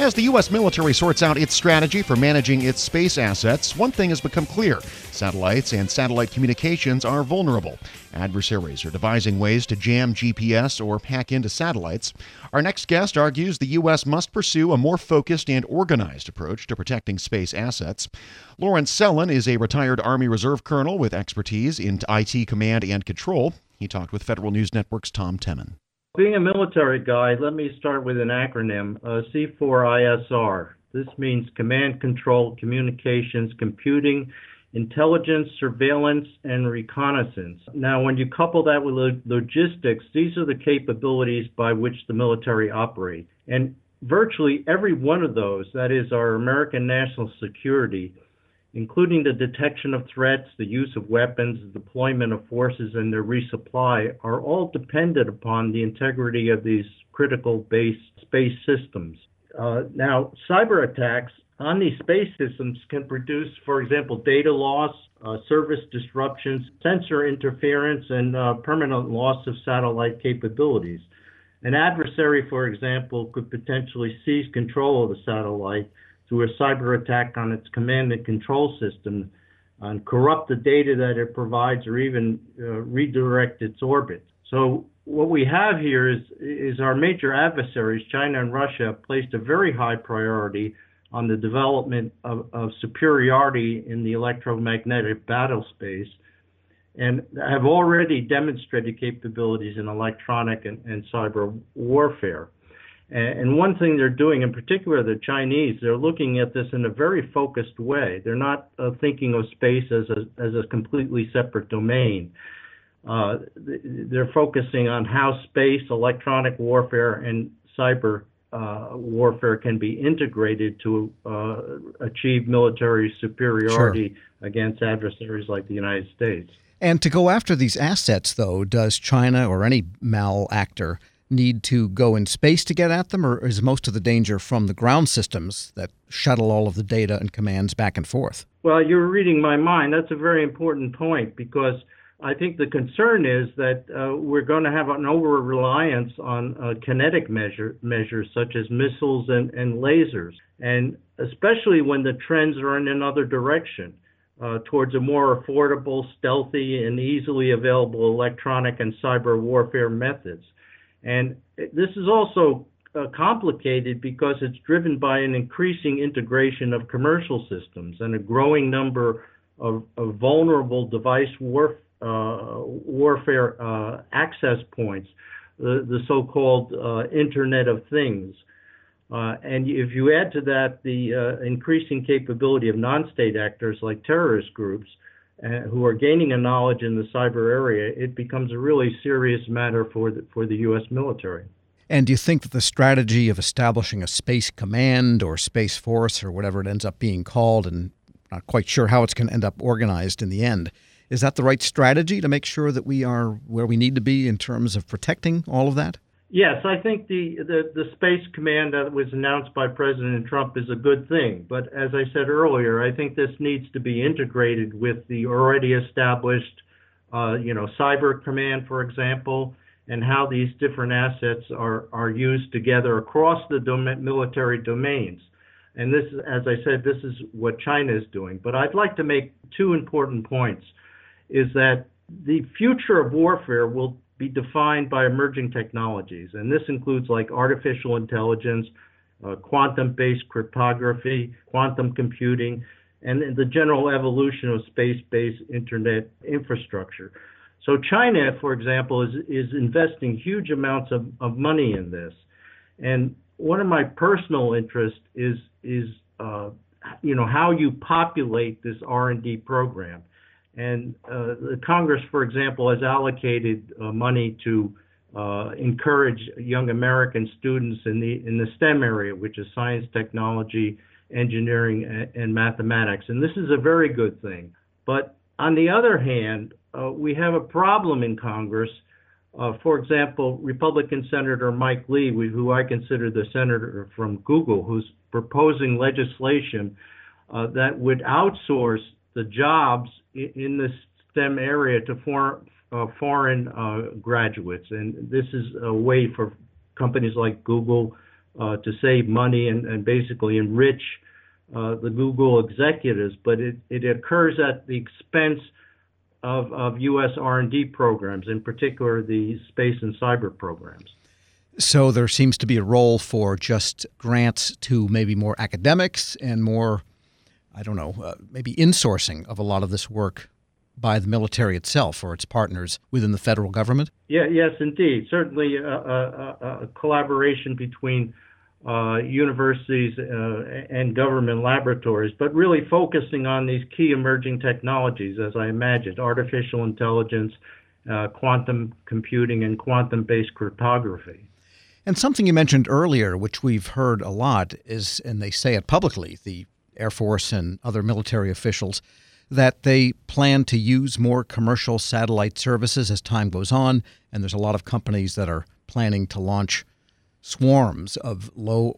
As the U.S. military sorts out its strategy for managing its space assets, one thing has become clear satellites and satellite communications are vulnerable. Adversaries are devising ways to jam GPS or hack into satellites. Our next guest argues the U.S. must pursue a more focused and organized approach to protecting space assets. Lawrence Sellin is a retired Army Reserve colonel with expertise in IT command and control. He talked with Federal News Network's Tom Temin. Being a military guy, let me start with an acronym uh, C4ISR. This means Command, Control, Communications, Computing, Intelligence, Surveillance, and Reconnaissance. Now, when you couple that with logistics, these are the capabilities by which the military operate. And virtually every one of those, that is, our American national security, including the detection of threats, the use of weapons, the deployment of forces, and their resupply, are all dependent upon the integrity of these critical base space systems. Uh, now, cyber attacks on these space systems can produce, for example, data loss, uh, service disruptions, sensor interference, and uh, permanent loss of satellite capabilities. An adversary, for example, could potentially seize control of the satellite through a cyber attack on its command and control system and corrupt the data that it provides or even uh, redirect its orbit. So what we have here is is our major adversaries, China and Russia, placed a very high priority on the development of, of superiority in the electromagnetic battle space and have already demonstrated capabilities in electronic and, and cyber warfare. And one thing they're doing, in particular the Chinese, they're looking at this in a very focused way. They're not uh, thinking of space as a, as a completely separate domain. Uh, they're focusing on how space, electronic warfare, and cyber uh, warfare can be integrated to uh, achieve military superiority sure. against adversaries like the United States. And to go after these assets, though, does China or any malactor need to go in space to get at them, or is most of the danger from the ground systems that shuttle all of the data and commands back and forth? Well, you're reading my mind. That's a very important point because I think the concern is that uh, we're going to have an over reliance on uh, kinetic measure, measures such as missiles and, and, lasers, and especially when the trends are in another direction. Uh, towards a more affordable, stealthy, and easily available electronic and cyber warfare methods. And this is also uh, complicated because it's driven by an increasing integration of commercial systems and a growing number of, of vulnerable device warf, uh, warfare uh, access points, the, the so-called uh, Internet of Things. Uh, and if you add to that the uh, increasing capability of non-state actors like terrorist groups, uh, who are gaining a knowledge in the cyber area, it becomes a really serious matter for the, for the U.S. military. And do you think that the strategy of establishing a space command or space force or whatever it ends up being called, and not quite sure how it's going to end up organized in the end, is that the right strategy to make sure that we are where we need to be in terms of protecting all of that? Yes, I think the, the, the space command that was announced by President Trump is a good thing. But as I said earlier, I think this needs to be integrated with the already established, uh, you know, cyber command, for example, and how these different assets are, are used together across the dom- military domains. And this, as I said, this is what China is doing. But I'd like to make two important points: is that the future of warfare will be defined by emerging technologies, and this includes like artificial intelligence, uh, quantum-based cryptography, quantum computing, and the general evolution of space-based internet infrastructure. So China, for example, is is investing huge amounts of, of money in this, and one of my personal interests is is uh, you know how you populate this R&D program. And uh, the Congress, for example, has allocated uh, money to uh, encourage young American students in the in the STEM area, which is science, technology, engineering, and, and mathematics. And this is a very good thing. But on the other hand, uh, we have a problem in Congress. Uh, for example, Republican Senator Mike Lee, who I consider the senator from Google, who's proposing legislation uh, that would outsource the jobs in the STEM area to for, uh, foreign uh, graduates. And this is a way for companies like Google uh, to save money and, and basically enrich uh, the Google executives, but it, it occurs at the expense of, of U.S. R&D programs, in particular the space and cyber programs. So there seems to be a role for just grants to maybe more academics and more, I don't know, uh, maybe insourcing of a lot of this work by the military itself or its partners within the federal government? Yeah, yes, indeed. Certainly a, a, a collaboration between uh, universities uh, and government laboratories, but really focusing on these key emerging technologies, as I imagined artificial intelligence, uh, quantum computing, and quantum based cryptography. And something you mentioned earlier, which we've heard a lot, is, and they say it publicly, the Air Force and other military officials, that they plan to use more commercial satellite services as time goes on. And there's a lot of companies that are planning to launch swarms of low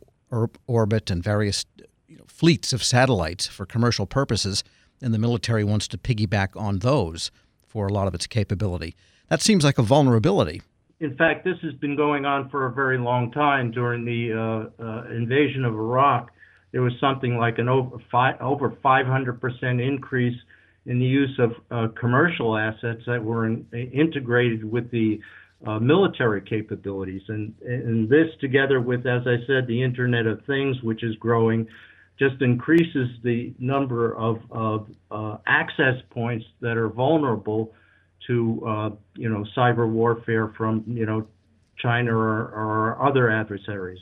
orbit and various you know, fleets of satellites for commercial purposes. And the military wants to piggyback on those for a lot of its capability. That seems like a vulnerability. In fact, this has been going on for a very long time. During the uh, uh, invasion of Iraq, there was something like an over, five, over 500% increase in the use of uh, commercial assets that were in, integrated with the uh, military capabilities. And, and this, together with, as I said, the Internet of Things, which is growing, just increases the number of, of uh, access points that are vulnerable to, uh, you know, cyber warfare from, you know, China or, or other adversaries.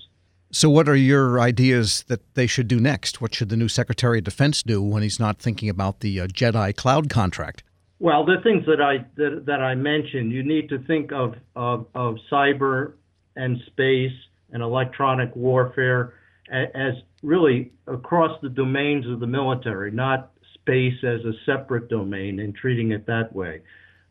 So, what are your ideas that they should do next? What should the new Secretary of Defense do when he's not thinking about the uh, JEDI cloud contract? Well, the things that I that, that I mentioned, you need to think of, of, of cyber and space and electronic warfare as really across the domains of the military, not space as a separate domain and treating it that way.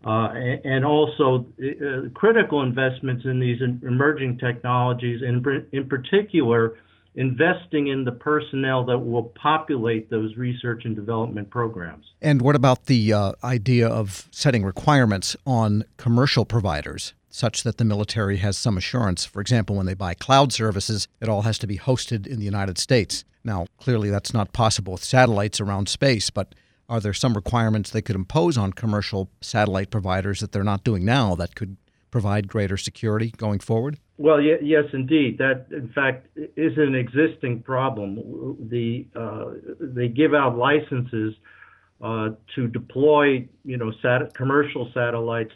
Uh, and also uh, critical investments in these emerging technologies, and in particular, investing in the personnel that will populate those research and development programs. And what about the uh, idea of setting requirements on commercial providers? Such that the military has some assurance. For example, when they buy cloud services, it all has to be hosted in the United States. Now, clearly, that's not possible with satellites around space, but are there some requirements they could impose on commercial satellite providers that they're not doing now that could provide greater security going forward? Well, yes, indeed. That, in fact, is an existing problem. The uh, they give out licenses uh, to deploy, you know, sat- commercial satellites,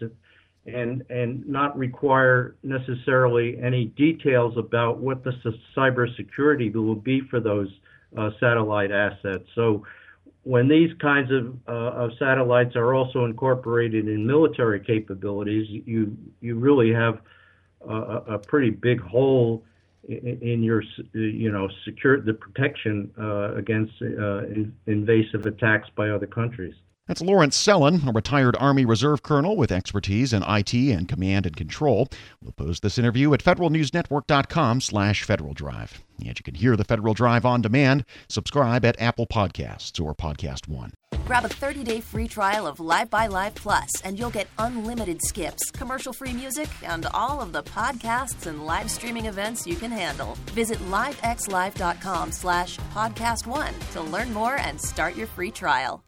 and and not require necessarily any details about what the cybersecurity will be for those uh, satellite assets. So when these kinds of, uh, of satellites are also incorporated in military capabilities, you you really have a, a pretty big hole in, in, your you know secure the protection uh, against uh, invasive attacks by other countries. That's Lawrence Sellin, a retired Army Reserve colonel with expertise in IT and command and control. We'll post this interview at federalnewsnetwork.com slash Federal Drive. And you can hear the Federal Drive on demand. Subscribe at Apple Podcasts or Podcast One. Grab a 30-day free trial of LiveXLive Plus, and you'll get unlimited skips, commercial-free music, and all of the podcasts and live streaming events you can handle. Visit livexlive.com slash podcast one to learn more and start your free trial.